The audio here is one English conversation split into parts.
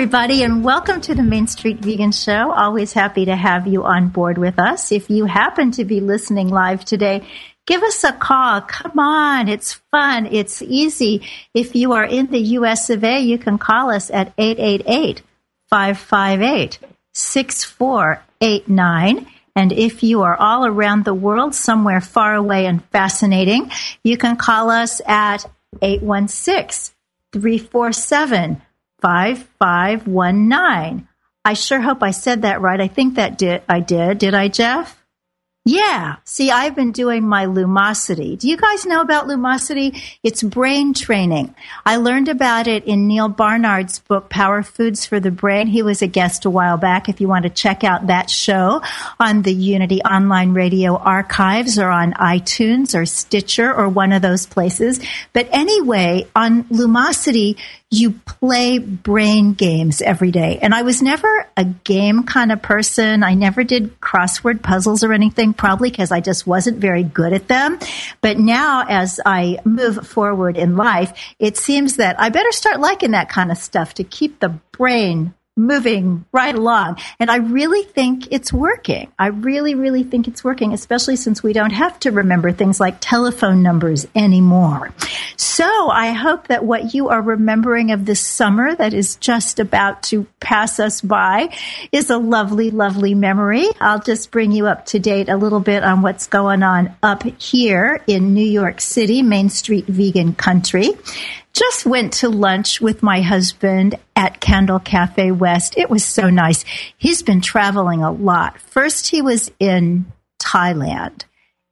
everybody, and welcome to the Main Street Vegan Show. Always happy to have you on board with us. If you happen to be listening live today, give us a call. Come on, it's fun, it's easy. If you are in the US of A, you can call us at 888 558 6489. And if you are all around the world, somewhere far away and fascinating, you can call us at 816 347 5519. I sure hope I said that right. I think that did I did. Did I, Jeff? Yeah. See, I've been doing my Lumosity. Do you guys know about Lumosity? It's brain training. I learned about it in Neal Barnard's book, Power Foods for the Brain. He was a guest a while back. If you want to check out that show on the Unity Online Radio archives or on iTunes or Stitcher or one of those places. But anyway, on Lumosity, you play brain games every day. And I was never a game kind of person. I never did crossword puzzles or anything, probably because I just wasn't very good at them. But now as I move forward in life, it seems that I better start liking that kind of stuff to keep the brain moving right along. And I really think it's working. I really, really think it's working, especially since we don't have to remember things like telephone numbers anymore. So I hope that what you are remembering of this summer that is just about to pass us by is a lovely, lovely memory. I'll just bring you up to date a little bit on what's going on up here in New York City, Main Street Vegan Country just went to lunch with my husband at Candle Cafe West. It was so nice. He's been traveling a lot. First, he was in Thailand,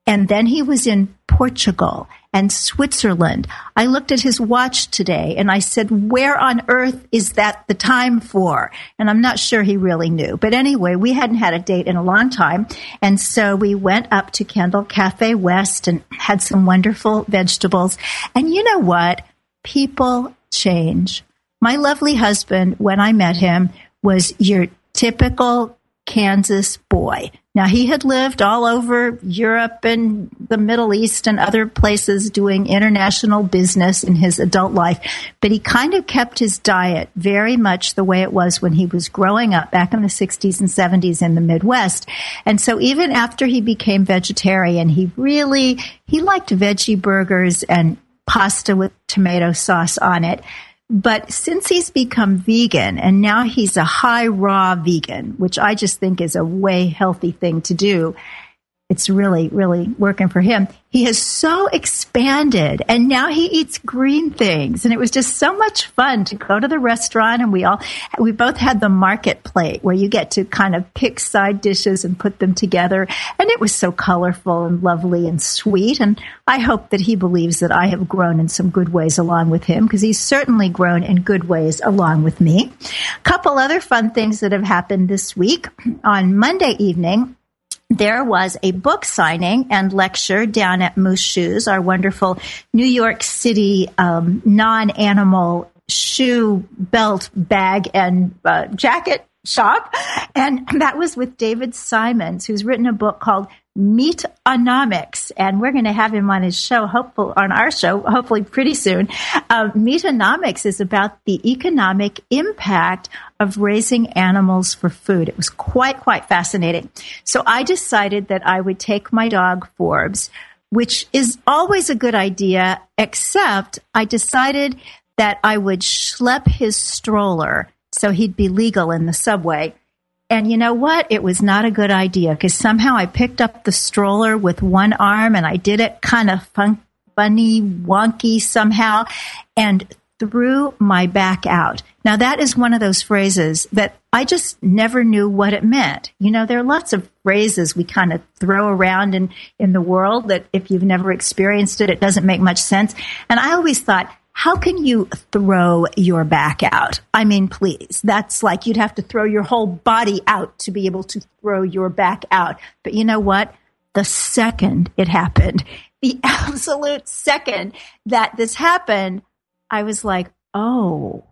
and then he was in Portugal and Switzerland. I looked at his watch today and I said, Where on earth is that the time for? And I'm not sure he really knew. But anyway, we hadn't had a date in a long time. And so we went up to Candle Cafe West and had some wonderful vegetables. And you know what? People change. My lovely husband, when I met him, was your typical Kansas boy. Now, he had lived all over Europe and the Middle East and other places doing international business in his adult life, but he kind of kept his diet very much the way it was when he was growing up back in the 60s and 70s in the Midwest. And so even after he became vegetarian, he really, he liked veggie burgers and pasta with tomato sauce on it. But since he's become vegan and now he's a high raw vegan, which I just think is a way healthy thing to do, it's really, really working for him. He has so expanded and now he eats green things. And it was just so much fun to go to the restaurant and we all, we both had the market plate where you get to kind of pick side dishes and put them together. And it was so colorful and lovely and sweet. And I hope that he believes that I have grown in some good ways along with him because he's certainly grown in good ways along with me. A couple other fun things that have happened this week. On Monday evening, there was a book signing and lecture down at MooShoes, our wonderful New York City um, non animal shoe, belt, bag, and uh, jacket shop. And that was with David Simons, who's written a book called Meatonomics, and we're going to have him on his show, hopefully on our show, hopefully pretty soon. Uh, Meatonomics is about the economic impact of raising animals for food. It was quite, quite fascinating. So I decided that I would take my dog Forbes, which is always a good idea, except I decided that I would schlep his stroller so he'd be legal in the subway and you know what? It was not a good idea because somehow I picked up the stroller with one arm and I did it kind of fun, funny, wonky somehow and threw my back out. Now that is one of those phrases that I just never knew what it meant. You know, there are lots of phrases we kind of throw around in, in the world that if you've never experienced it, it doesn't make much sense. And I always thought, how can you throw your back out? I mean, please, that's like you'd have to throw your whole body out to be able to throw your back out. But you know what? The second it happened, the absolute second that this happened, I was like, oh,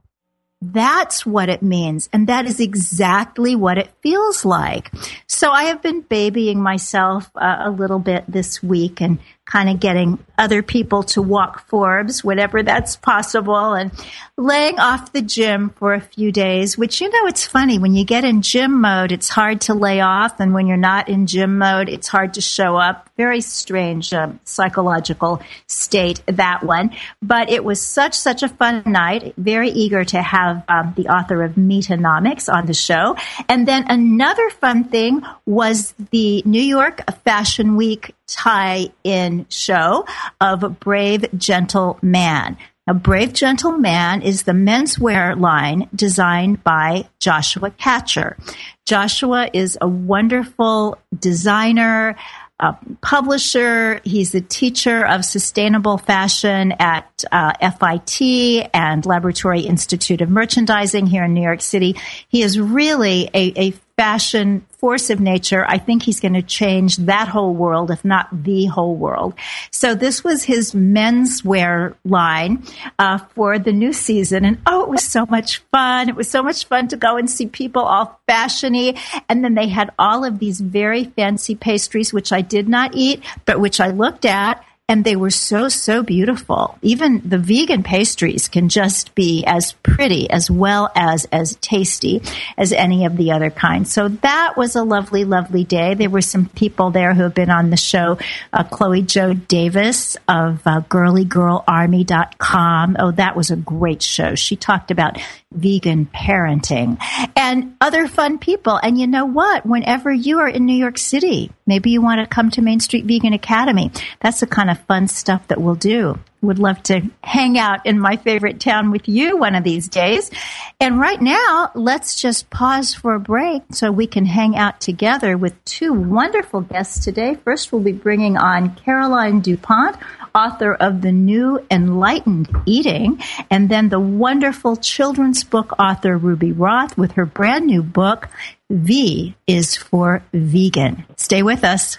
that's what it means. And that is exactly what it feels like. So I have been babying myself uh, a little bit this week and kind of getting other people to walk Forbes, whenever that's possible, and laying off the gym for a few days, which, you know, it's funny. When you get in gym mode, it's hard to lay off. And when you're not in gym mode, it's hard to show up. Very strange uh, psychological state, that one. But it was such, such a fun night. Very eager to have um, the author of Meatonomics on the show. And then another fun thing was the New York Fashion Week tie in show of Brave Gentle Man. A Brave Gentle Man is the menswear line designed by Joshua Katcher. Joshua is a wonderful designer, a publisher. He's a teacher of sustainable fashion at uh, FIT and Laboratory Institute of Merchandising here in New York City. He is really a, a fashion force of nature, I think he's going to change that whole world, if not the whole world. So this was his menswear line uh, for the new season, and oh, it was so much fun! It was so much fun to go and see people all fashiony, and then they had all of these very fancy pastries, which I did not eat, but which I looked at and they were so so beautiful. Even the vegan pastries can just be as pretty as well as as tasty as any of the other kinds. So that was a lovely lovely day. There were some people there who have been on the show. Uh, chloe jo davis of uh, girlygirlarmy.com oh that was a great show. She talked about vegan parenting and other fun people. And you know what? Whenever you are in new york city maybe you want to come to main street vegan academy. That's the kind of fun stuff that we'll do. Would love to hang out in my favorite town with you one of these days. And right now, let's just pause for a break so we can hang out together with two wonderful guests today. First, we'll be bringing on Caroline DuPont, author of The New Enlightened Eating, and then the wonderful children's book author Ruby Roth with her brand new book, V is for Vegan. Stay with us.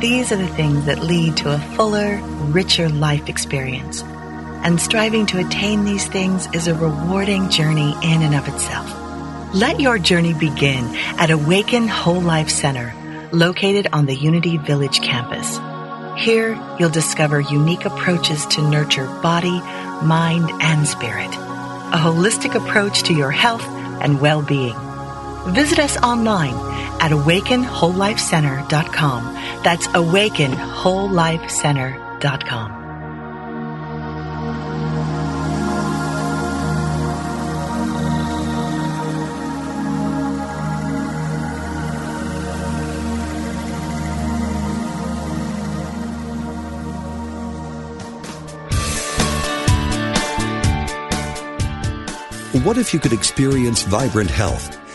These are the things that lead to a fuller, richer life experience. And striving to attain these things is a rewarding journey in and of itself. Let your journey begin at Awaken Whole Life Center, located on the Unity Village campus. Here, you'll discover unique approaches to nurture body, mind, and spirit. A holistic approach to your health and well-being Visit us online at awakenwholelifecenter.com. That's awakenwholelifecenter.com. What if you could experience vibrant health?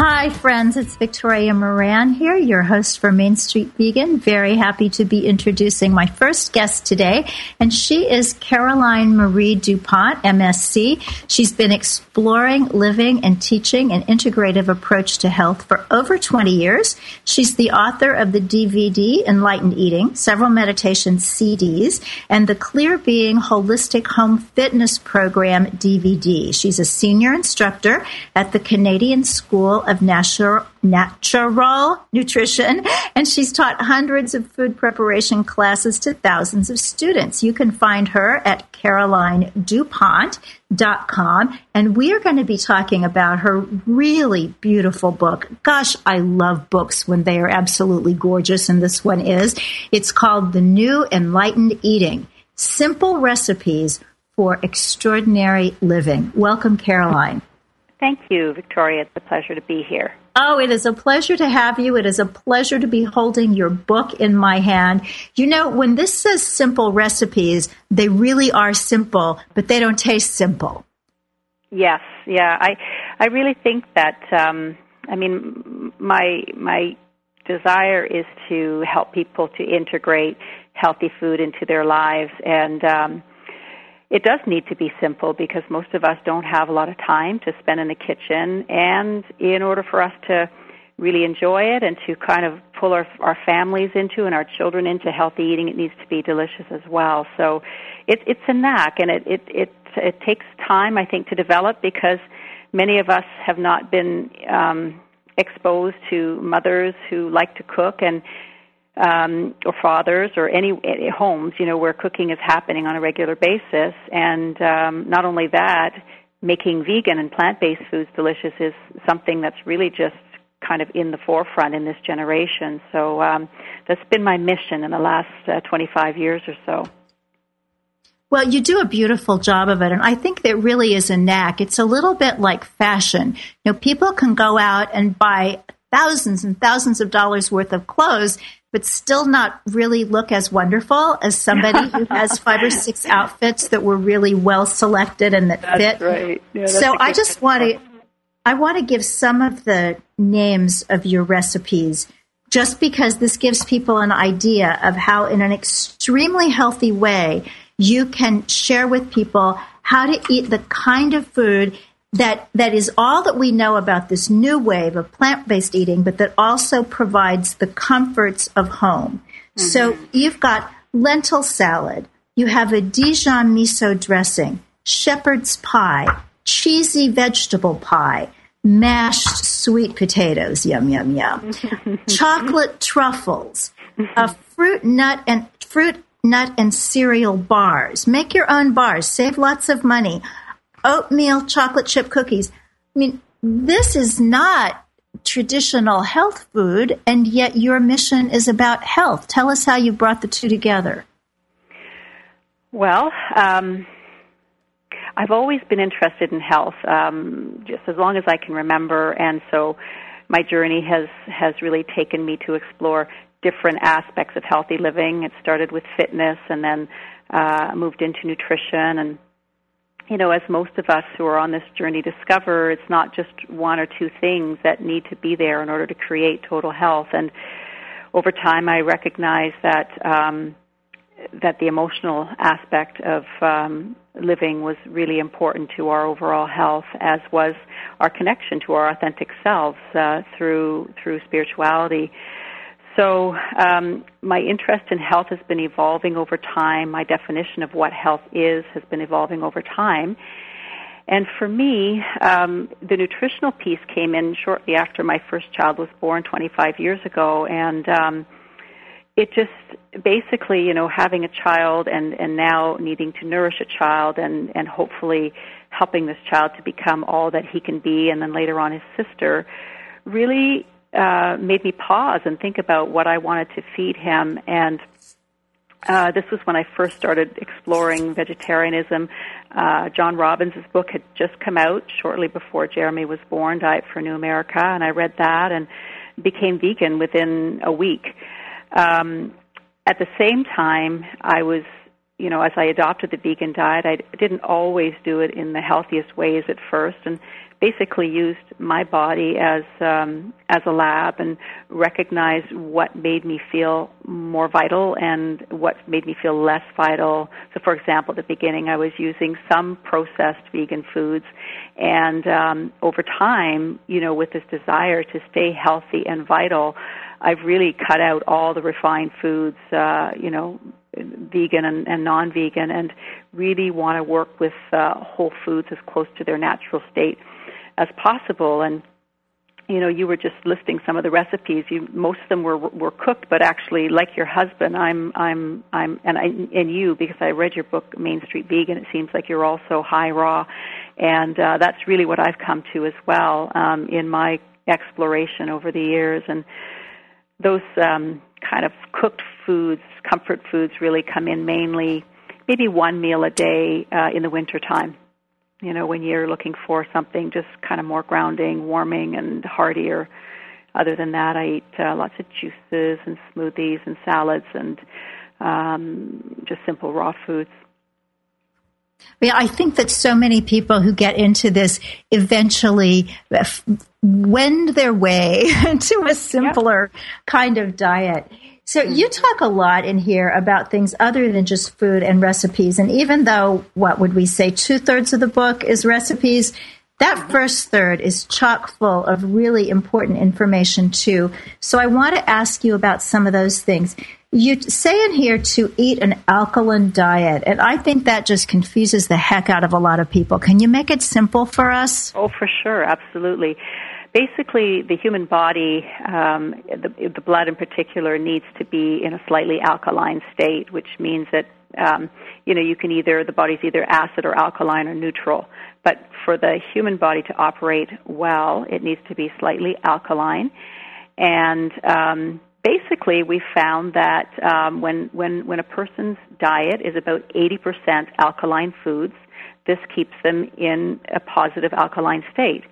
Hi, friends. It's Victoria Moran here, your host for Main Street Vegan. Very happy to be introducing my first guest today, and she is Caroline Marie DuPont, MSc. She's been exploring, living, and teaching an integrative approach to health for over 20 years. She's the author of the DVD Enlightened Eating, several meditation CDs, and the Clear Being Holistic Home Fitness Program DVD. She's a senior instructor at the Canadian School of Natural, natural Nutrition, and she's taught hundreds of food preparation classes to thousands of students. You can find her at carolinedupont.com, and we are going to be talking about her really beautiful book. Gosh, I love books when they are absolutely gorgeous, and this one is. It's called The New Enlightened Eating Simple Recipes for Extraordinary Living. Welcome, Caroline. Thank you, Victoria. It's a pleasure to be here. Oh, it is a pleasure to have you. It is a pleasure to be holding your book in my hand. You know, when this says simple recipes, they really are simple, but they don't taste simple. Yes, yeah. I I really think that um I mean my my desire is to help people to integrate healthy food into their lives and um it does need to be simple because most of us don't have a lot of time to spend in the kitchen. And in order for us to really enjoy it and to kind of pull our our families into and our children into healthy eating it needs to be delicious as well. So it it's a knack and it it it it takes time i think to develop because many of us have not been um exposed to mothers who like to cook and um, or fathers or any, homes, you know, where cooking is happening on a regular basis. And um, not only that, making vegan and plant-based foods delicious is something that's really just kind of in the forefront in this generation. So um, that's been my mission in the last uh, 25 years or so. Well, you do a beautiful job of it, and I think that really is a knack. It's a little bit like fashion. You know, people can go out and buy thousands and thousands of dollars worth of clothes, but still not really look as wonderful as somebody who has five or six outfits that were really well selected and that that's fit. Right. Yeah, so I just want to I want to give some of the names of your recipes just because this gives people an idea of how in an extremely healthy way you can share with people how to eat the kind of food that that is all that we know about this new wave of plant-based eating but that also provides the comforts of home. Mm-hmm. So you've got lentil salad, you have a Dijon miso dressing, shepherd's pie, cheesy vegetable pie, mashed sweet potatoes, yum yum yum. Chocolate truffles, a fruit nut and fruit nut and cereal bars. Make your own bars. Save lots of money. Oatmeal chocolate chip cookies. I mean, this is not traditional health food, and yet your mission is about health. Tell us how you brought the two together. Well, um, I've always been interested in health, um, just as long as I can remember, and so my journey has has really taken me to explore different aspects of healthy living. It started with fitness and then uh, moved into nutrition. And, you know, as most of us who are on this journey discover, it's not just one or two things that need to be there in order to create total health. And over time, I recognize that. Um, that the emotional aspect of um, living was really important to our overall health, as was our connection to our authentic selves uh, through through spirituality. So, um, my interest in health has been evolving over time. My definition of what health is has been evolving over time. And for me, um, the nutritional piece came in shortly after my first child was born 25 years ago. And um, it just basically, you know, having a child and, and now needing to nourish a child and, and hopefully helping this child to become all that he can be, and then later on his sister, really uh, made me pause and think about what I wanted to feed him. And uh, this was when I first started exploring vegetarianism. Uh, John Robbins' book had just come out shortly before Jeremy was born, Diet for New America, and I read that and became vegan within a week. Um, at the same time, I was, you know, as I adopted the vegan diet, I didn't always do it in the healthiest ways at first, and basically used my body as um, as a lab and recognized what made me feel more vital and what made me feel less vital. So, for example, at the beginning, I was using some processed vegan foods, and um, over time, you know, with this desire to stay healthy and vital. I've really cut out all the refined foods, uh, you know, vegan and, and non-vegan, and really want to work with uh, whole foods as close to their natural state as possible. And you know, you were just listing some of the recipes. You most of them were were cooked, but actually, like your husband, I'm I'm I'm and I and you because I read your book Main Street Vegan. It seems like you're also high raw, and uh, that's really what I've come to as well um, in my exploration over the years. And those um, kind of cooked foods, comfort foods, really come in mainly maybe one meal a day uh, in the winter time you know, when you're looking for something just kind of more grounding, warming, and heartier. Other than that, I eat uh, lots of juices and smoothies and salads and um, just simple raw foods. Yeah, I think that so many people who get into this eventually wend their way to a simpler yep. kind of diet. So hmm. you talk a lot in here about things other than just food and recipes. And even though, what would we say, two thirds of the book is recipes, that hmm. first third is chock full of really important information too. So I want to ask you about some of those things. You say in here to eat an alkaline diet, and I think that just confuses the heck out of a lot of people. Can you make it simple for us? Oh, for sure, absolutely basically the human body, um, the, the blood in particular, needs to be in a slightly alkaline state, which means that Um, you know, you can either the body's either acid or alkaline or neutral. But for the human body to operate well, it needs to be slightly alkaline. And um, basically, we found that um, when when when a person's diet is about 80% alkaline foods, this keeps them in a positive alkaline state.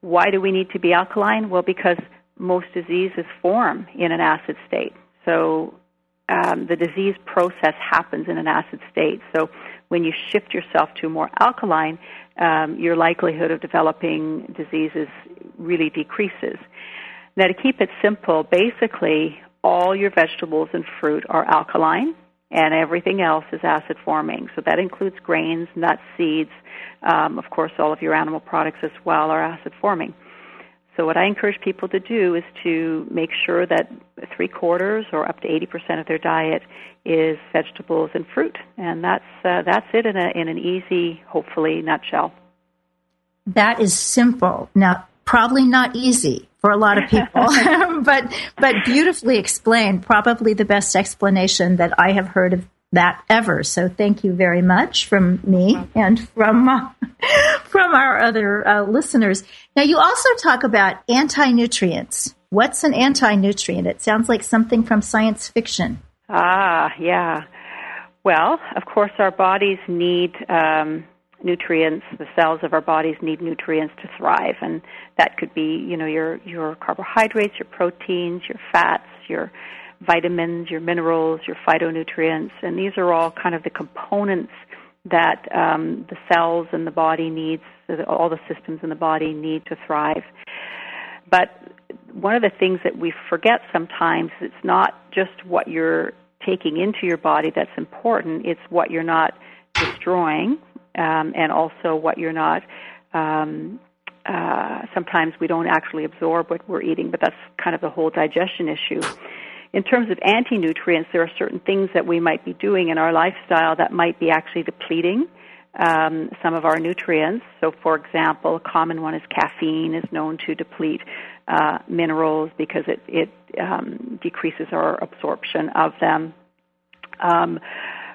Why do we need to be alkaline? Well, because most diseases form in an acid state. So um, the disease process happens in an acid state. So when you shift yourself to more alkaline, um, your likelihood of developing diseases really decreases. Now, to keep it simple, basically all your vegetables and fruit are alkaline, and everything else is acid forming. So that includes grains, nuts, seeds. Um, of course, all of your animal products as well are acid forming. So what I encourage people to do is to make sure that three quarters or up to 80% of their diet is vegetables and fruit, and that's uh, that's it in a in an easy, hopefully, nutshell. That is simple. Now, probably not easy for a lot of people, but but beautifully explained. Probably the best explanation that I have heard of that ever. So thank you very much from me and from uh, from our other uh, listeners. Now you also talk about anti-nutrients. What's an anti-nutrient? It sounds like something from science fiction. Ah, yeah. Well, of course, our bodies need um, nutrients. The cells of our bodies need nutrients to thrive, and that could be, you know, your your carbohydrates, your proteins, your fats, your vitamins, your minerals, your phytonutrients, and these are all kind of the components that um, the cells in the body needs, all the systems in the body need to thrive. But one of the things that we forget sometimes it's not just what you're taking into your body that's important; it's what you're not destroying, um, and also what you're not. Um, uh, sometimes we don't actually absorb what we're eating, but that's kind of the whole digestion issue in terms of anti nutrients, there are certain things that we might be doing in our lifestyle that might be actually depleting um, some of our nutrients. So, for example, a common one is caffeine, is known to deplete uh, minerals because it, it um, decreases our absorption of them. Um,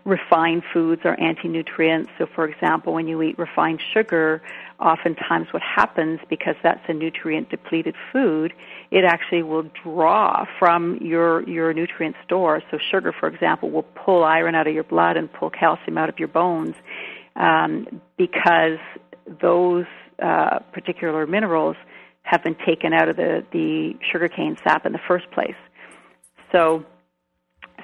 refined foods are anti nutrients. So, for example, when you eat refined sugar, oftentimes what happens because that's a nutrient depleted food it actually will draw from your your nutrient store so sugar for example will pull iron out of your blood and pull calcium out of your bones um, because those uh, particular minerals have been taken out of the the sugarcane sap in the first place so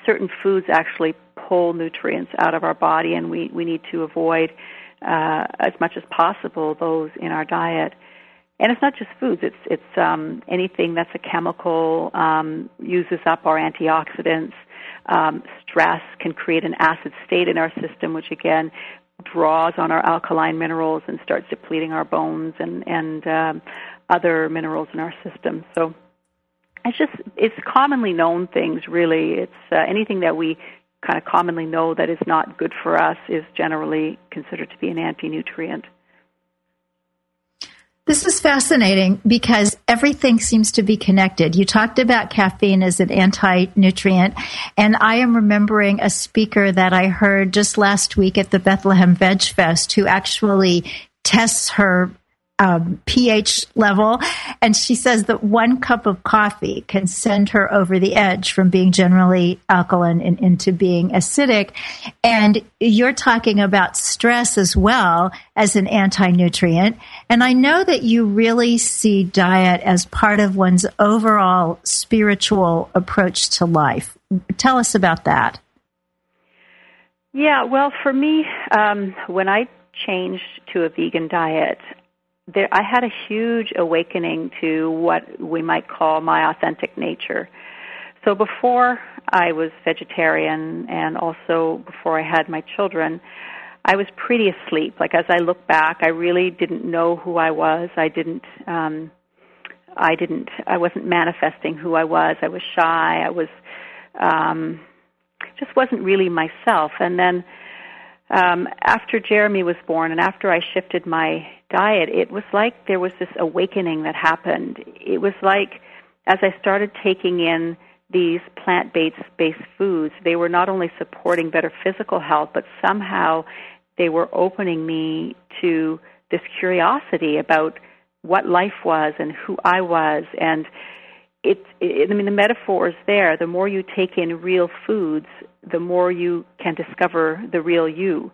certain foods actually pull nutrients out of our body and we we need to avoid uh, as much as possible those in our diet. And it's not just foods; it's it's um, anything that's a chemical um, uses up our antioxidants. Um, stress can create an acid state in our system, which again draws on our alkaline minerals and starts depleting our bones and and um, other minerals in our system. So it's just it's commonly known things. Really, it's uh, anything that we kind of commonly know that is not good for us is generally considered to be an anti nutrient. This is fascinating because everything seems to be connected. You talked about caffeine as an anti nutrient, and I am remembering a speaker that I heard just last week at the Bethlehem Veg Fest who actually tests her um, pH level. And she says that one cup of coffee can send her over the edge from being generally alkaline and into being acidic. And you're talking about stress as well as an anti nutrient. And I know that you really see diet as part of one's overall spiritual approach to life. Tell us about that. Yeah, well, for me, um, when I changed to a vegan diet, there, I had a huge awakening to what we might call my authentic nature. So before I was vegetarian and also before I had my children, I was pretty asleep. Like as I look back, I really didn't know who I was. I didn't um I didn't I wasn't manifesting who I was. I was shy. I was um just wasn't really myself. And then um after Jeremy was born and after I shifted my diet, it was like there was this awakening that happened. It was like as I started taking in these plant based foods, they were not only supporting better physical health, but somehow they were opening me to this curiosity about what life was and who I was and it, it I mean the metaphor is there the more you take in real foods the more you can discover the real you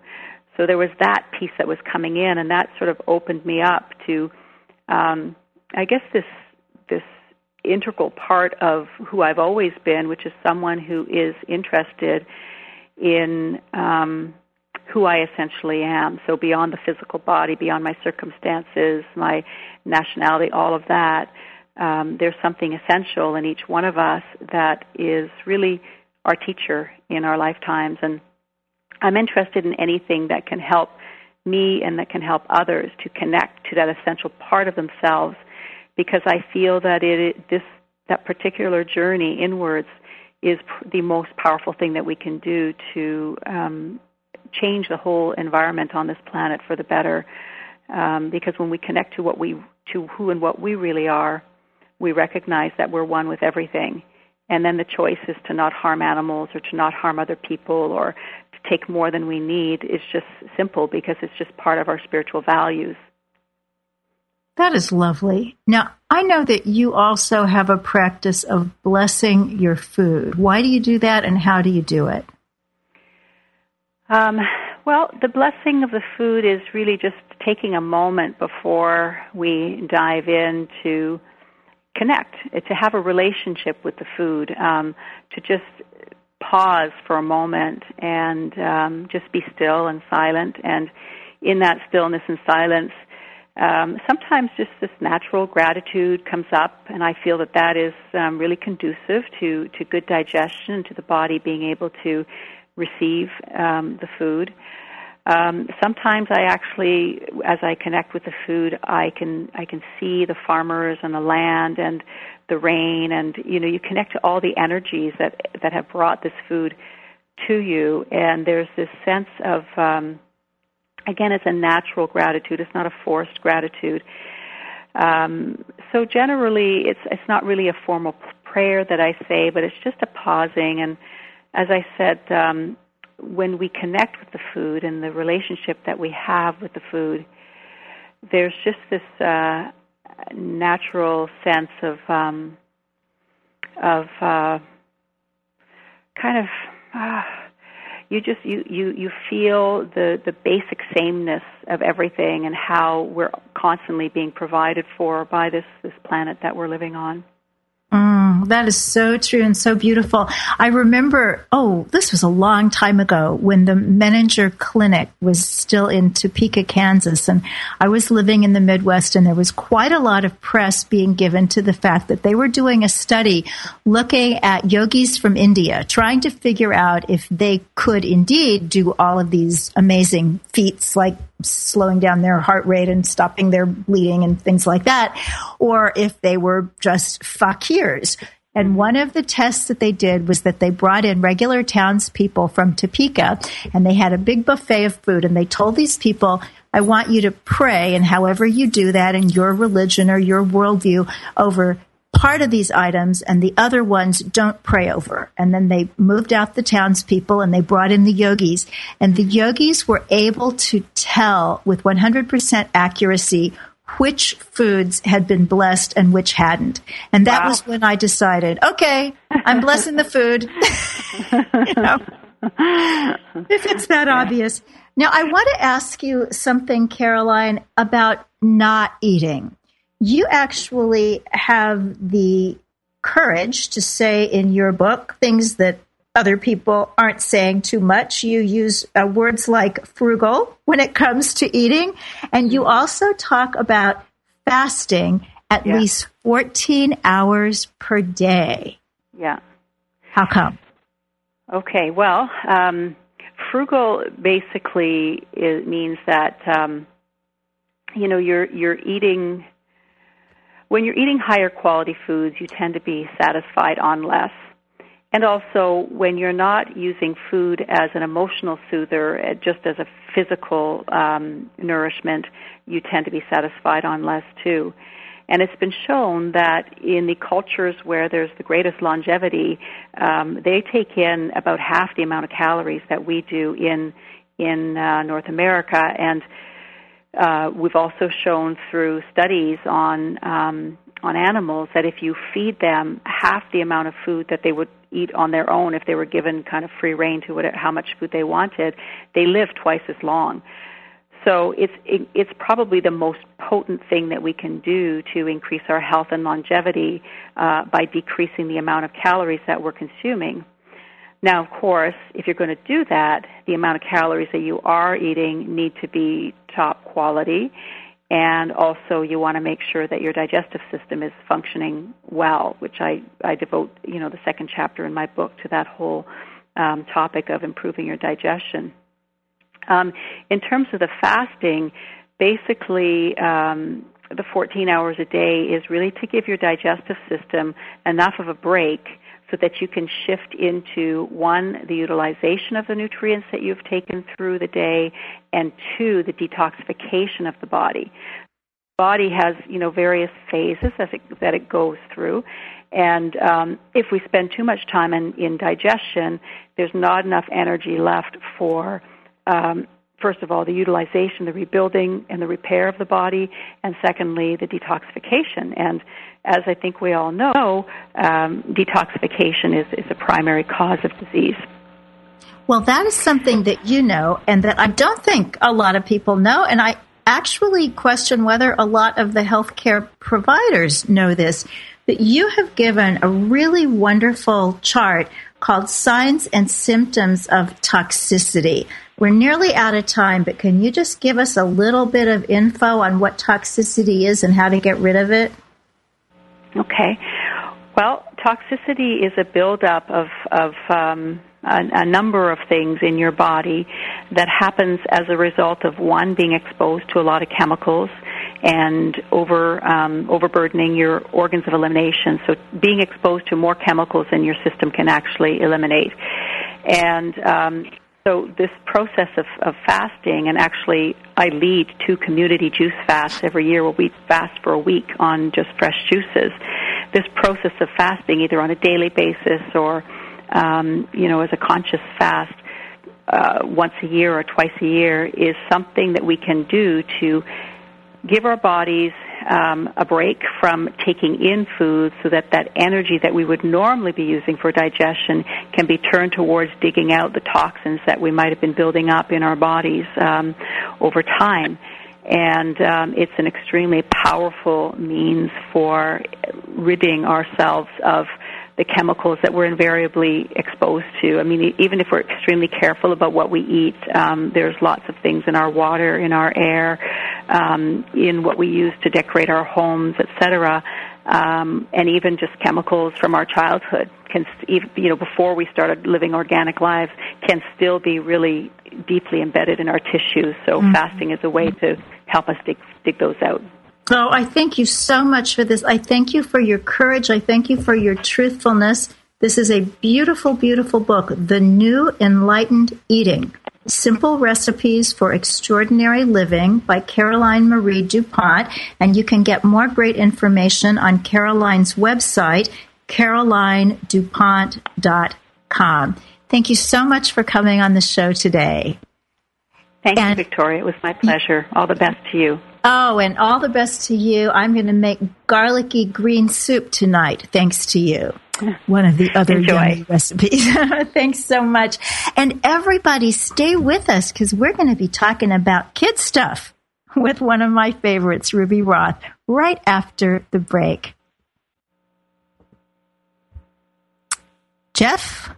so there was that piece that was coming in and that sort of opened me up to um I guess this this integral part of who I've always been which is someone who is interested in um who I essentially am. So beyond the physical body, beyond my circumstances, my nationality, all of that, um, there's something essential in each one of us that is really our teacher in our lifetimes. And I'm interested in anything that can help me and that can help others to connect to that essential part of themselves because I feel that it this that particular journey inwards is the most powerful thing that we can do to um, change the whole environment on this planet for the better. Um, because when we connect to what we to who and what we really are, we recognize that we're one with everything. And then the choice is to not harm animals or to not harm other people or to take more than we need is just simple because it's just part of our spiritual values. That is lovely. Now, I know that you also have a practice of blessing your food. Why do you do that and how do you do it? Um, well, the blessing of the food is really just taking a moment before we dive in to connect, to have a relationship with the food, um, to just pause for a moment and um, just be still and silent. And in that stillness and silence, um, sometimes just this natural gratitude comes up, and I feel that that is um, really conducive to to good digestion, to the body being able to receive um, the food. Um, sometimes I actually, as I connect with the food, I can I can see the farmers and the land and the rain, and you know you connect to all the energies that that have brought this food to you, and there's this sense of um, again, it's a natural gratitude. It's not a forced gratitude. Um, so generally, it's it's not really a formal prayer that I say, but it's just a pausing and as I said, um, when we connect with the food and the relationship that we have with the food, there's just this uh, natural sense of um, of uh, kind of uh, you just you, you you feel the the basic sameness of everything and how we're constantly being provided for by this this planet that we're living on. That is so true and so beautiful. I remember, oh, this was a long time ago when the Menninger Clinic was still in Topeka, Kansas. And I was living in the Midwest, and there was quite a lot of press being given to the fact that they were doing a study looking at yogis from India, trying to figure out if they could indeed do all of these amazing feats like slowing down their heart rate and stopping their bleeding and things like that, or if they were just fakirs. And one of the tests that they did was that they brought in regular townspeople from Topeka and they had a big buffet of food and they told these people, I want you to pray and however you do that in your religion or your worldview over part of these items and the other ones don't pray over. And then they moved out the townspeople and they brought in the yogis. And the yogis were able to tell with 100% accuracy which foods had been blessed and which hadn't. And that wow. was when I decided, okay, I'm blessing the food. you know, if it's that obvious. Now, I want to ask you something, Caroline, about not eating you actually have the courage to say in your book things that other people aren't saying too much. You use uh, words like frugal when it comes to eating, and you also talk about fasting at yeah. least 14 hours per day. Yeah. How come? Okay, well, um, frugal basically means that um, you know you're you're eating when you're eating higher quality foods, you tend to be satisfied on less. And also, when you're not using food as an emotional soother, uh, just as a physical um, nourishment, you tend to be satisfied on less too. And it's been shown that in the cultures where there's the greatest longevity, um, they take in about half the amount of calories that we do in in uh, North America. And uh, we've also shown through studies on um, on animals that if you feed them half the amount of food that they would eat on their own if they were given kind of free rein to whatever, how much food they wanted, they live twice as long. So it's it, it's probably the most potent thing that we can do to increase our health and longevity uh, by decreasing the amount of calories that we're consuming. Now, of course, if you're going to do that, the amount of calories that you are eating need to be top quality, and also you want to make sure that your digestive system is functioning well, which I I devote you know the second chapter in my book to that whole um, topic of improving your digestion. Um, in terms of the fasting, basically um, the 14 hours a day is really to give your digestive system enough of a break so that you can shift into one, the utilization of the nutrients that you've taken through the day, and two, the detoxification of the body. Body has, you know, various phases as it, that it goes through, and um, if we spend too much time in, in digestion, there's not enough energy left for um, first of all, the utilization, the rebuilding, and the repair of the body, and secondly, the detoxification. And as I think we all know, um, detoxification is, is a primary cause of disease. Well, that is something that you know, and that I don't think a lot of people know. And I actually question whether a lot of the healthcare providers know this. That you have given a really wonderful chart called Signs and Symptoms of Toxicity. We're nearly out of time, but can you just give us a little bit of info on what toxicity is and how to get rid of it? Okay. Well, toxicity is a buildup of, of um, a, a, number of things in your body that happens as a result of one being exposed to a lot of chemicals and over um, overburdening your organs of elimination. So being exposed to more chemicals than your system can actually eliminate. And um, so this process of, of fasting, and actually I lead two community juice fasts every year where we fast for a week on just fresh juices. This process of fasting, either on a daily basis or um, you know as a conscious fast, uh, once a year or twice a year, is something that we can do to give our bodies um, a break from taking in food so that that energy that we would normally be using for digestion can be turned towards digging out the toxins that we might have been building up in our bodies um, over time. And um, it's an extremely powerful means for ridding ourselves of the chemicals that we're invariably exposed to. I mean, even if we're extremely careful about what we eat, um, there's lots of things in our water, in our air, um, in what we use to decorate our homes, etc. Um, and even just chemicals from our childhood can, you know, before we started living organic lives, can still be really deeply embedded in our tissues. So mm-hmm. fasting is a way to help us dig dig those out. Oh, I thank you so much for this. I thank you for your courage. I thank you for your truthfulness. This is a beautiful, beautiful book, The New Enlightened Eating Simple Recipes for Extraordinary Living by Caroline Marie DuPont. And you can get more great information on Caroline's website, carolinedupont.com. Thank you so much for coming on the show today. Thank and, you, Victoria. It was my pleasure. All the best to you. Oh, and all the best to you. I'm going to make garlicky green soup tonight, thanks to you. One of the other yummy recipes. Thanks so much. And everybody stay with us because we're going to be talking about kid stuff with one of my favorites, Ruby Roth, right after the break. Jeff?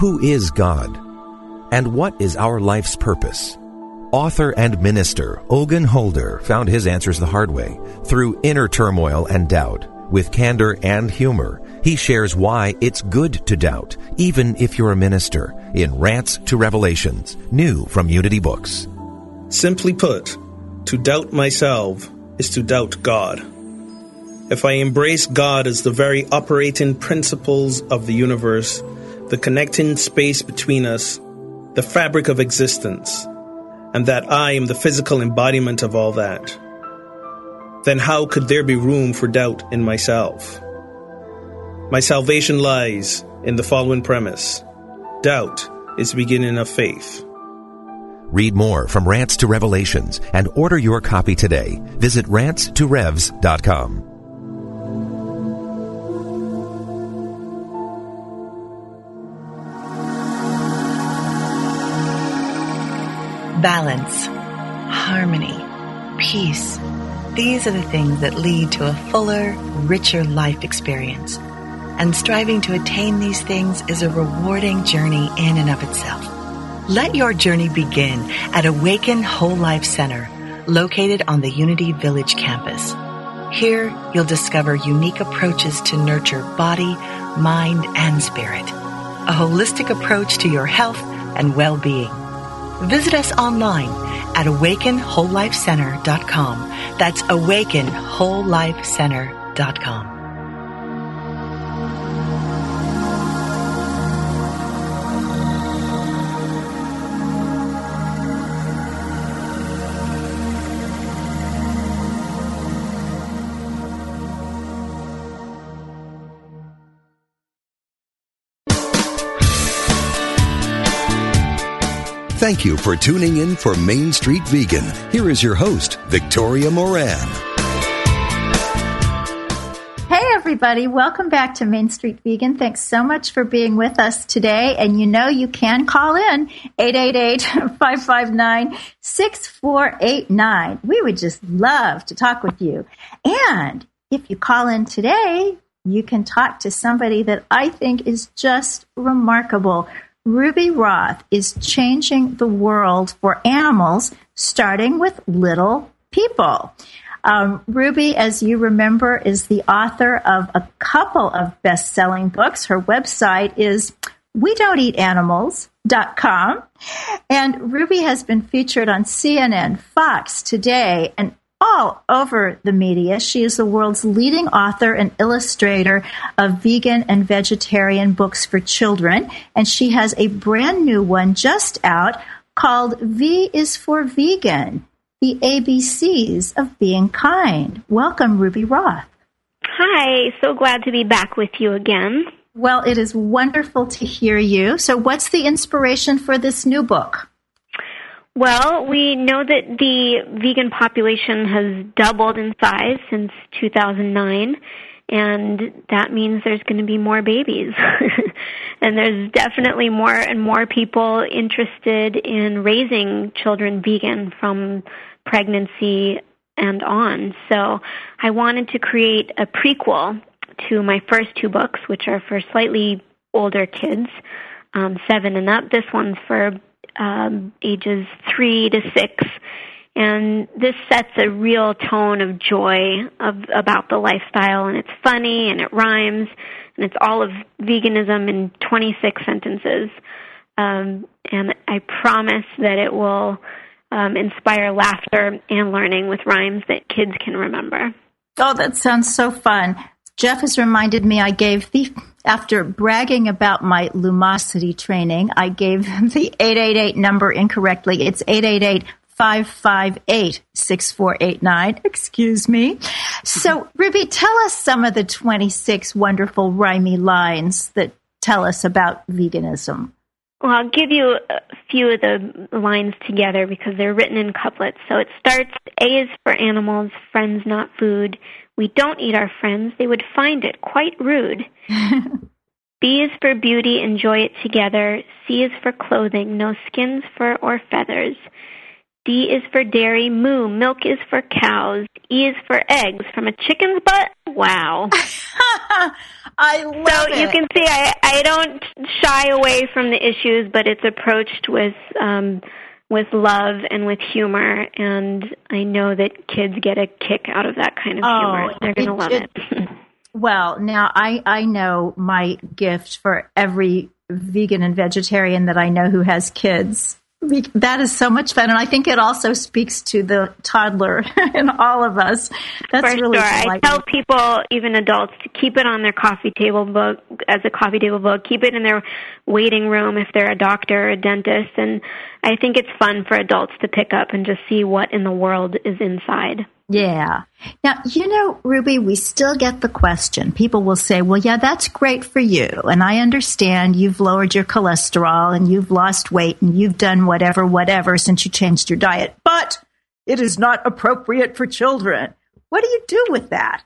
Who is God? And what is our life's purpose? Author and minister Ogun Holder found his answers the hard way through inner turmoil and doubt. With candor and humor, he shares why it's good to doubt, even if you're a minister, in Rants to Revelations, new from Unity Books. Simply put, to doubt myself is to doubt God. If I embrace God as the very operating principles of the universe, the connecting space between us, the fabric of existence, and that I am the physical embodiment of all that, then how could there be room for doubt in myself? My salvation lies in the following premise doubt is the beginning of faith. Read more from Rants to Revelations and order your copy today. Visit rantsterevs.com. balance, harmony, peace. These are the things that lead to a fuller, richer life experience. And striving to attain these things is a rewarding journey in and of itself. Let your journey begin at Awaken Whole Life Center, located on the Unity Village campus. Here, you'll discover unique approaches to nurture body, mind, and spirit. A holistic approach to your health and well-being Visit us online at awakenwholelifecenter.com. That's awakenwholelifecenter.com. Thank you for tuning in for Main Street Vegan. Here is your host, Victoria Moran. Hey, everybody. Welcome back to Main Street Vegan. Thanks so much for being with us today. And you know, you can call in 888-559-6489. We would just love to talk with you. And if you call in today, you can talk to somebody that I think is just remarkable. Ruby Roth is changing the world for animals, starting with little people. Um, Ruby, as you remember, is the author of a couple of best selling books. Her website is we don't eat animals.com. And Ruby has been featured on CNN, Fox, Today, and all over the media. She is the world's leading author and illustrator of vegan and vegetarian books for children. And she has a brand new one just out called V is for Vegan The ABCs of Being Kind. Welcome, Ruby Roth. Hi, so glad to be back with you again. Well, it is wonderful to hear you. So, what's the inspiration for this new book? Well, we know that the vegan population has doubled in size since 2009, and that means there's going to be more babies. and there's definitely more and more people interested in raising children vegan from pregnancy and on. So I wanted to create a prequel to my first two books, which are for slightly older kids, um, seven and up. This one's for um, ages three to six. And this sets a real tone of joy of, about the lifestyle, and it's funny and it rhymes, and it's all of veganism in 26 sentences. Um, and I promise that it will um, inspire laughter and learning with rhymes that kids can remember. Oh, that sounds so fun. Jeff has reminded me I gave the, after bragging about my Lumosity training, I gave the 888 number incorrectly. It's 888 558 6489. Excuse me. So, Ruby, tell us some of the 26 wonderful rhymey lines that tell us about veganism. Well, I'll give you a few of the lines together because they're written in couplets. So it starts A is for animals, friends, not food. We don't eat our friends. They would find it quite rude. B is for beauty, enjoy it together. C is for clothing, no skins, fur, or feathers. D is for dairy, moo, milk is for cows, E is for eggs. From a chicken's butt? Wow. I love it. so it. you can see I, I don't shy away from the issues, but it's approached with um, with love and with humor, and I know that kids get a kick out of that kind of Oh, humor. They're going to love it- it. Well, now I, I know my gift for every vegan and vegetarian that I know who has kids. That is so much fun. And I think it also speaks to the toddler in all of us. That's For really sure. I tell people, even adults, to keep it on their coffee table book as a coffee table book. Keep it in their waiting room if they're a doctor or a dentist. And I think it's fun for adults to pick up and just see what in the world is inside. Yeah. Now, you know, Ruby, we still get the question. People will say, well, yeah, that's great for you. And I understand you've lowered your cholesterol and you've lost weight and you've done whatever, whatever since you changed your diet, but it is not appropriate for children. What do you do with that?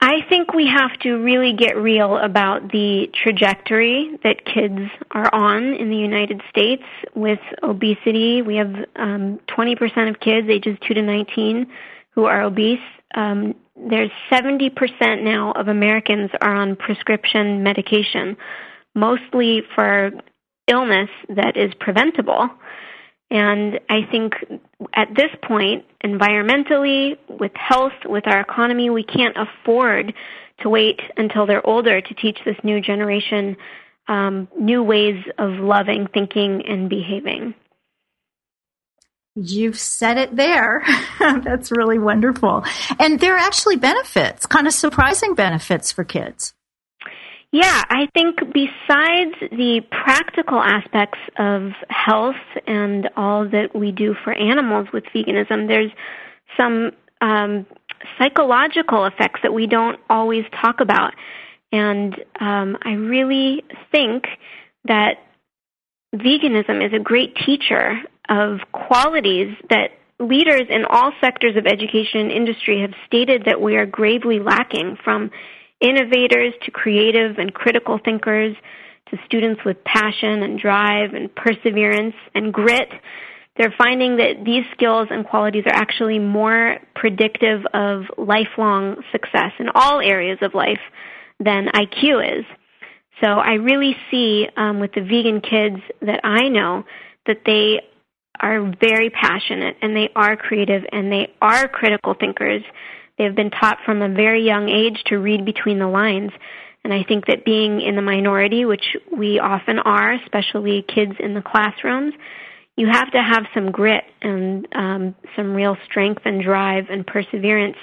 I think we have to really get real about the trajectory that kids are on in the United States with obesity. We have um, 20% of kids ages 2 to 19 who are obese. Um, there's 70% now of Americans are on prescription medication, mostly for illness that is preventable. And I think at this point, environmentally, with health, with our economy, we can't afford to wait until they're older to teach this new generation um, new ways of loving, thinking, and behaving. You've said it there. That's really wonderful. And there are actually benefits, kind of surprising benefits for kids. Yeah, I think besides the practical aspects of health and all that we do for animals with veganism, there's some um, psychological effects that we don't always talk about. And um, I really think that veganism is a great teacher of qualities that leaders in all sectors of education and industry have stated that we are gravely lacking from innovators to creative and critical thinkers to students with passion and drive and perseverance and grit. They're finding that these skills and qualities are actually more predictive of lifelong success in all areas of life than IQ is. So I really see um, with the vegan kids that I know that they are very passionate and they are creative and they are critical thinkers. They've been taught from a very young age to read between the lines. And I think that being in the minority, which we often are, especially kids in the classrooms, you have to have some grit and um, some real strength and drive and perseverance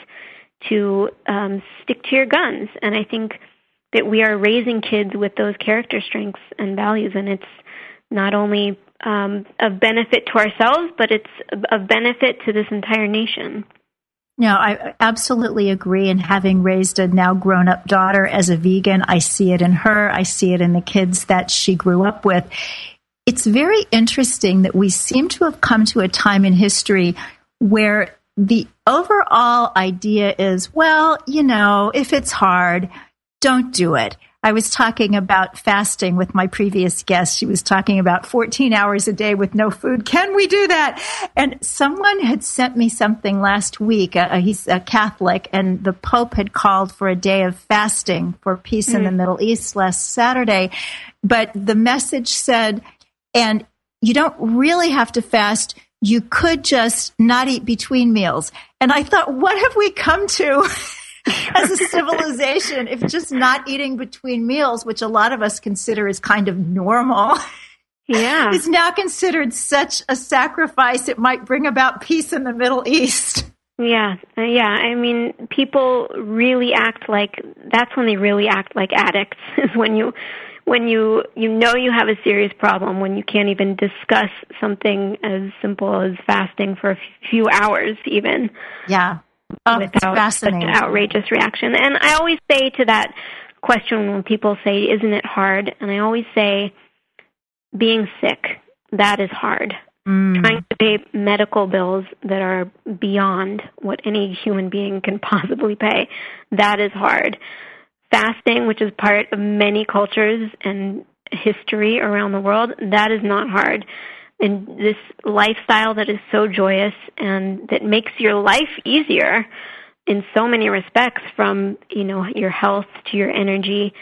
to um, stick to your guns. And I think that we are raising kids with those character strengths and values, and it's not only um, of benefit to ourselves, but it's of benefit to this entire nation. No, I absolutely agree. And having raised a now grown up daughter as a vegan, I see it in her. I see it in the kids that she grew up with. It's very interesting that we seem to have come to a time in history where the overall idea is, well, you know, if it's hard, don't do it. I was talking about fasting with my previous guest. She was talking about 14 hours a day with no food. Can we do that? And someone had sent me something last week. Uh, he's a Catholic, and the Pope had called for a day of fasting for peace in the Middle East last Saturday. But the message said, and you don't really have to fast. You could just not eat between meals. And I thought, what have we come to? as a civilization if just not eating between meals, which a lot of us consider is kind of normal, Yeah. is now considered such a sacrifice. It might bring about peace in the Middle East. Yeah, yeah. I mean, people really act like that's when they really act like addicts. Is when you when you you know you have a serious problem when you can't even discuss something as simple as fasting for a few hours even Yeah. Oh, it's without such an outrageous reaction. And I always say to that question when people say, "Isn't it hard?" and I always say, "Being sick that is hard." Mm. trying to pay medical bills that are beyond what any human being can possibly pay. That is hard. Fasting, which is part of many cultures and history around the world, that is not hard. In this lifestyle that is so joyous and that makes your life easier in so many respects from, you know, your health to your energy,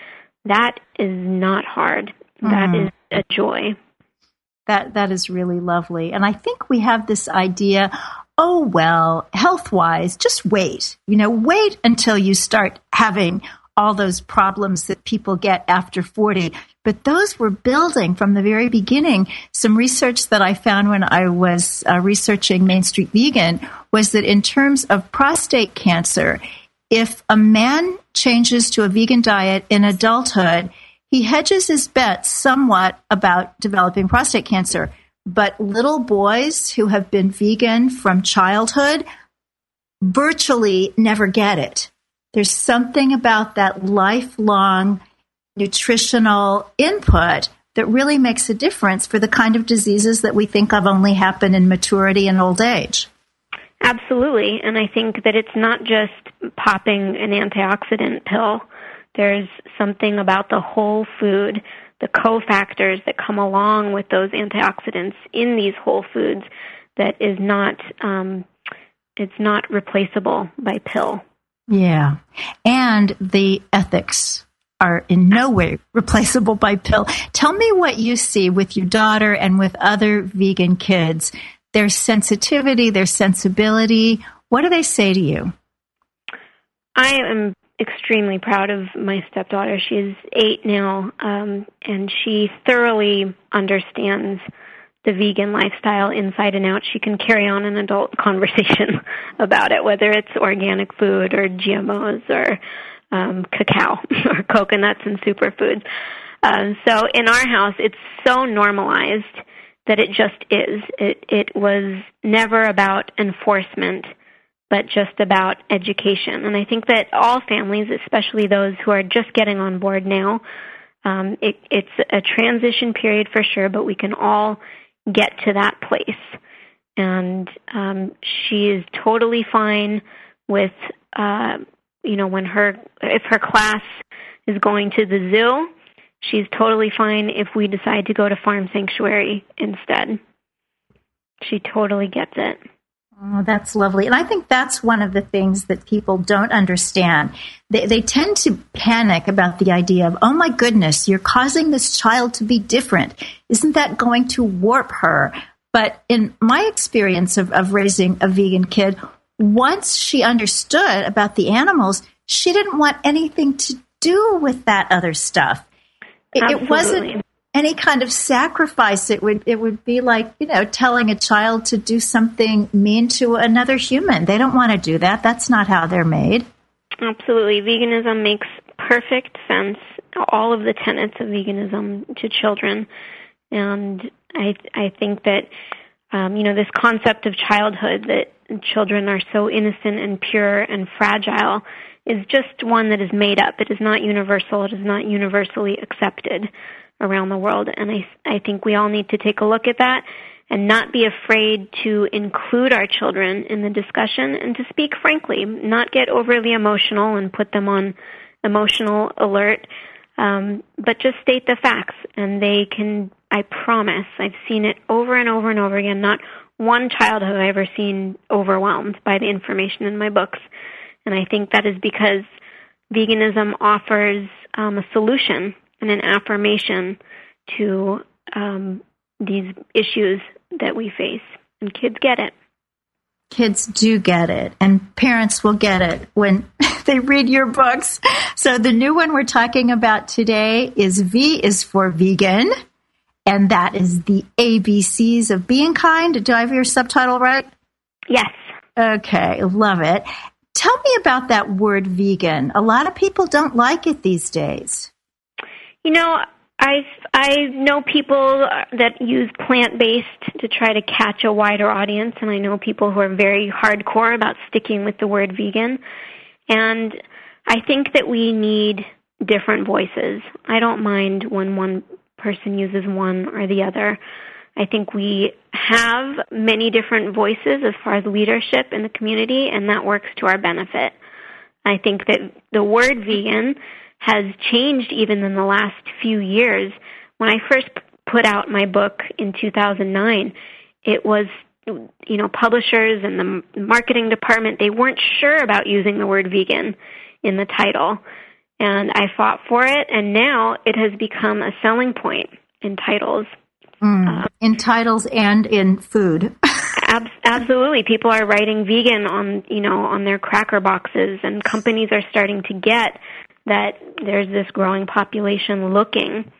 that is not hard. That mm-hmm. is a joy. That that is really lovely. And I think we have this idea, oh well, health-wise, just wait. You know, wait until you start having all those problems that people get after 40. But those were building from the very beginning. Some research that I found when I was uh, researching Main Street Vegan was that in terms of prostate cancer, if a man changes to a vegan diet in adulthood, he hedges his bets somewhat about developing prostate cancer. But little boys who have been vegan from childhood virtually never get it. There's something about that lifelong nutritional input that really makes a difference for the kind of diseases that we think of only happen in maturity and old age. Absolutely. And I think that it's not just popping an antioxidant pill. There's something about the whole food, the cofactors that come along with those antioxidants in these whole foods that is not um, it's not replaceable by pill. Yeah. And the ethics are in no way replaceable by pill. Tell me what you see with your daughter and with other vegan kids. Their sensitivity, their sensibility. What do they say to you? I am extremely proud of my stepdaughter. She is eight now, um, and she thoroughly understands the vegan lifestyle inside and out, she can carry on an adult conversation about it, whether it's organic food or GMOs or um, cacao or coconuts and superfoods. Um, so in our house, it's so normalized that it just is. It it was never about enforcement, but just about education. And I think that all families, especially those who are just getting on board now, um, it, it's a transition period for sure, but we can all get to that place. And um, she is totally fine with, uh, you know, when her if her class is going to the zoo, she's totally fine if we decide to go to farm sanctuary instead. She totally gets it. Oh, that's lovely. And I think that's one of the things that people don't understand. They, they tend to panic about the idea of, oh my goodness, you're causing this child to be different. Isn't that going to warp her? But in my experience of, of raising a vegan kid, once she understood about the animals, she didn't want anything to do with that other stuff. It, it wasn't any kind of sacrifice it would it would be like you know telling a child to do something mean to another human. They don't want to do that. That's not how they're made. Absolutely. Veganism makes perfect sense all of the tenets of veganism to children. And i i think that um, you know this concept of childhood that children are so innocent and pure and fragile is just one that is made up. It is not universal. It is not universally accepted around the world. And I, I think we all need to take a look at that and not be afraid to include our children in the discussion and to speak frankly, not get overly emotional and put them on emotional alert, um, but just state the facts. And they can, I promise, I've seen it over and over and over again. Not one child have I ever seen overwhelmed by the information in my books. And I think that is because veganism offers um, a solution and an affirmation to um, these issues that we face. And kids get it. Kids do get it, and parents will get it when they read your books. So, the new one we're talking about today is V is for vegan, and that is the ABCs of being kind. Do I have your subtitle right? Yes. Okay, love it. Tell me about that word vegan. A lot of people don't like it these days. You know, I I know people that use plant based to try to catch a wider audience, and I know people who are very hardcore about sticking with the word vegan. And I think that we need different voices. I don't mind when one person uses one or the other. I think we have many different voices as far as leadership in the community, and that works to our benefit. I think that the word vegan has changed even in the last few years. When I first put out my book in 2009, it was you know publishers and the marketing department they weren't sure about using the word vegan in the title. And I fought for it and now it has become a selling point in titles. Mm, uh, in titles and in food. Ab- absolutely. People are writing vegan on you know on their cracker boxes and companies are starting to get that there's this growing population looking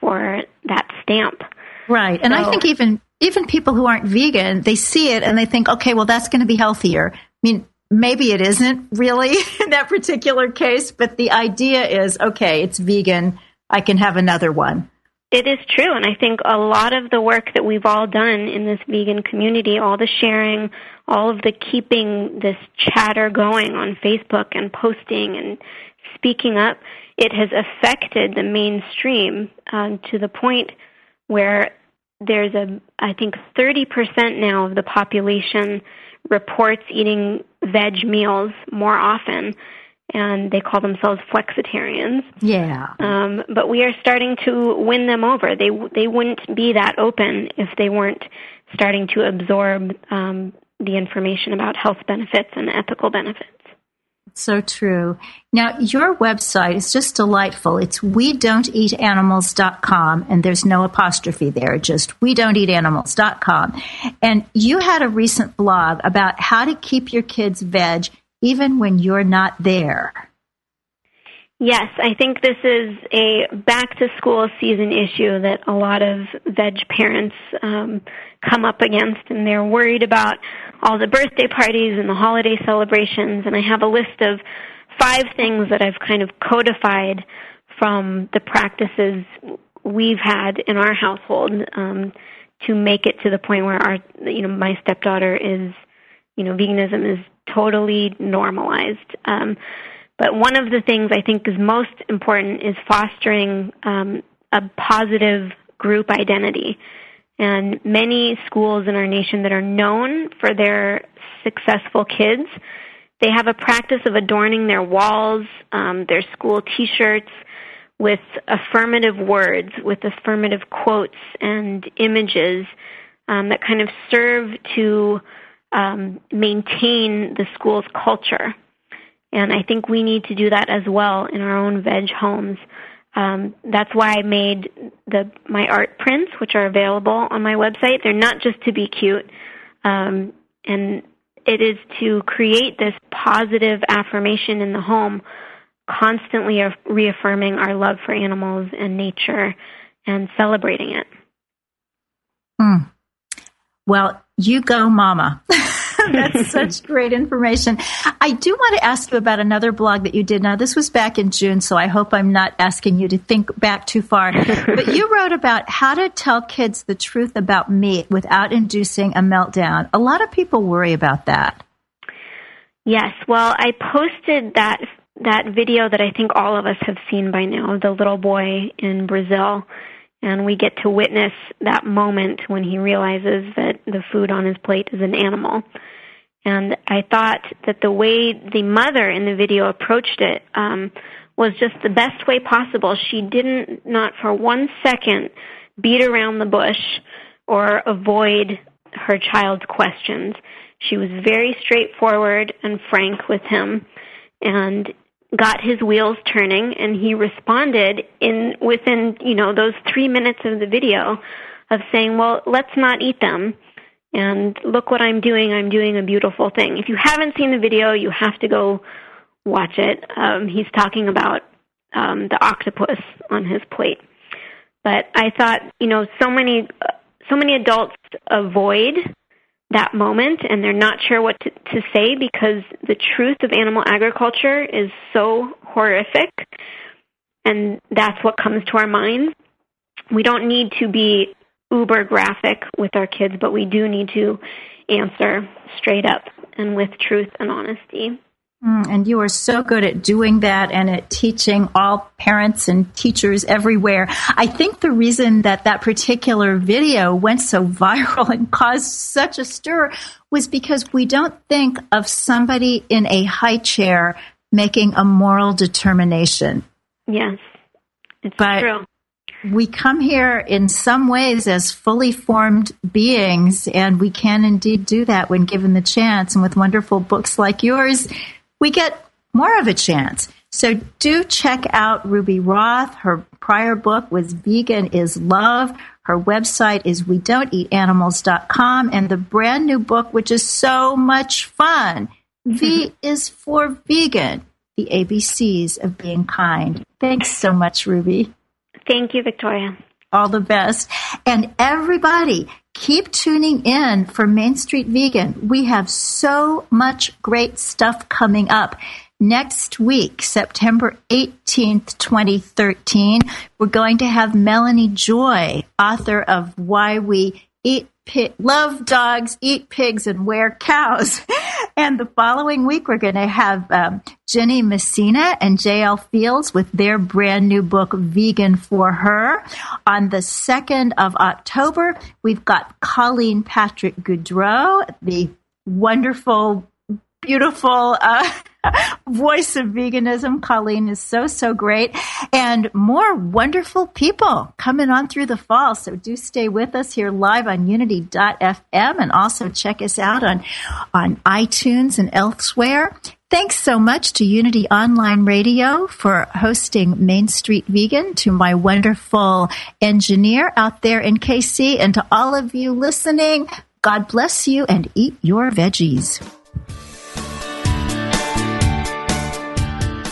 for that stamp right and so, I think even even people who aren't vegan, they see it and they think, okay, well, that's going to be healthier. I mean, maybe it isn't really in that particular case, but the idea is, okay, it's vegan. I can have another one. It is true. And I think a lot of the work that we've all done in this vegan community, all the sharing, all of the keeping this chatter going on Facebook and posting and speaking up, it has affected the mainstream um, to the point where there's a I think 30% now of the population reports eating veg meals more often and they call themselves flexitarians. Yeah. Um, but we are starting to win them over. They they wouldn't be that open if they weren't starting to absorb um, the information about health benefits and ethical benefits. So true. Now, your website is just delightful. It's we don't eat animals.com, and there's no apostrophe there, just we don't eat animals.com. And you had a recent blog about how to keep your kids veg even when you're not there. Yes, I think this is a back to school season issue that a lot of veg parents um, come up against, and they're worried about all the birthday parties and the holiday celebrations. And I have a list of five things that I've kind of codified from the practices we've had in our household um, to make it to the point where our, you know, my stepdaughter is, you know, veganism is totally normalized. Um, but one of the things I think is most important is fostering um, a positive group identity. And many schools in our nation that are known for their successful kids, they have a practice of adorning their walls, um, their school T-shirts with affirmative words, with affirmative quotes and images um, that kind of serve to um, maintain the school's culture. And I think we need to do that as well in our own veg homes. Um, that's why I made the my art prints, which are available on my website. They're not just to be cute, um, and it is to create this positive affirmation in the home, constantly reaffirming our love for animals and nature, and celebrating it. Mm. Well, you go, Mama. That's such great information. I do want to ask you about another blog that you did. Now, this was back in June, so I hope I'm not asking you to think back too far. but you wrote about how to tell kids the truth about meat without inducing a meltdown. A lot of people worry about that. Yes. Well, I posted that that video that I think all of us have seen by now, the little boy in Brazil and we get to witness that moment when he realizes that the food on his plate is an animal. And I thought that the way the mother in the video approached it um, was just the best way possible. She didn't, not for one second, beat around the bush or avoid her child's questions. She was very straightforward and frank with him. And got his wheels turning and he responded in within you know those 3 minutes of the video of saying well let's not eat them. And look what I'm doing. I'm doing a beautiful thing. If you haven't seen the video you have to go watch it. Um he's talking about um the octopus on his plate. But I thought you know so many so many adults avoid that moment and they're not sure what to, to say because the truth of animal agriculture is so horrific and that's what comes to our minds. We don't need to be uber graphic with our kids, but we do need to answer straight up and with truth and honesty. Mm, and you are so good at doing that and at teaching all parents and teachers everywhere. I think the reason that that particular video went so viral and caused such a stir was because we don't think of somebody in a high chair making a moral determination. Yes, it's but, true. we come here in some ways as fully formed beings, and we can indeed do that when given the chance. And with wonderful books like yours, we get more of a chance. So do check out Ruby Roth. Her prior book was Vegan is Love. Her website is we don't eat animals.com and the brand new book, which is so much fun. V mm-hmm. is for vegan, the ABCs of being kind. Thanks so much, Ruby. Thank you, Victoria. All the best. And everybody, keep tuning in for Main Street Vegan. We have so much great stuff coming up. Next week, September 18th, 2013, we're going to have Melanie Joy, author of Why We Eat Pig, Love Dogs, Eat Pigs, and Wear Cows. And the following week, we're going to have um, Ginny Messina and JL Fields with their brand new book, Vegan for Her. On the 2nd of October, we've got Colleen Patrick Goudreau, the wonderful, beautiful, uh, voice of veganism. Colleen is so, so great. And more wonderful people coming on through the fall. So do stay with us here live on unity.fm and also check us out on, on iTunes and elsewhere. Thanks so much to Unity Online Radio for hosting Main Street Vegan, to my wonderful engineer out there in KC, and to all of you listening. God bless you and eat your veggies.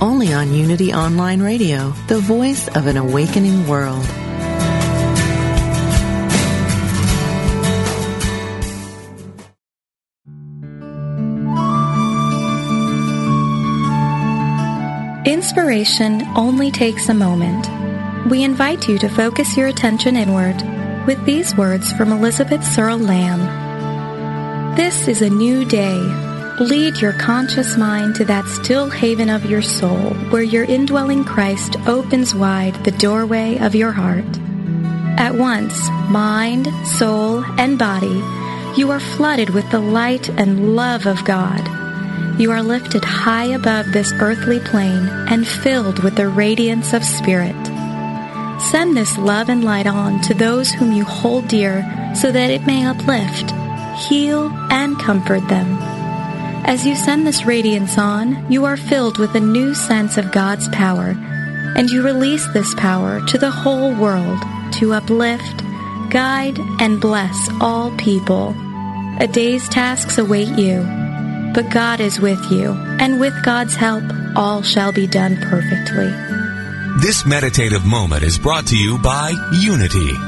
only on Unity Online Radio, the voice of an awakening world. Inspiration only takes a moment. We invite you to focus your attention inward with these words from Elizabeth Searle Lamb. This is a new day Lead your conscious mind to that still haven of your soul where your indwelling Christ opens wide the doorway of your heart. At once, mind, soul, and body, you are flooded with the light and love of God. You are lifted high above this earthly plane and filled with the radiance of Spirit. Send this love and light on to those whom you hold dear so that it may uplift, heal, and comfort them. As you send this radiance on, you are filled with a new sense of God's power, and you release this power to the whole world to uplift, guide, and bless all people. A day's tasks await you, but God is with you, and with God's help, all shall be done perfectly. This meditative moment is brought to you by Unity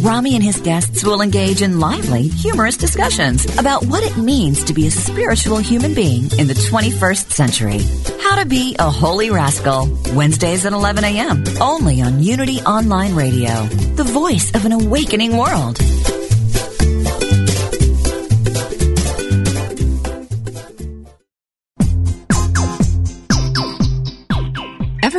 Rami and his guests will engage in lively, humorous discussions about what it means to be a spiritual human being in the 21st century. How to be a holy rascal. Wednesdays at 11 a.m. Only on Unity Online Radio, the voice of an awakening world.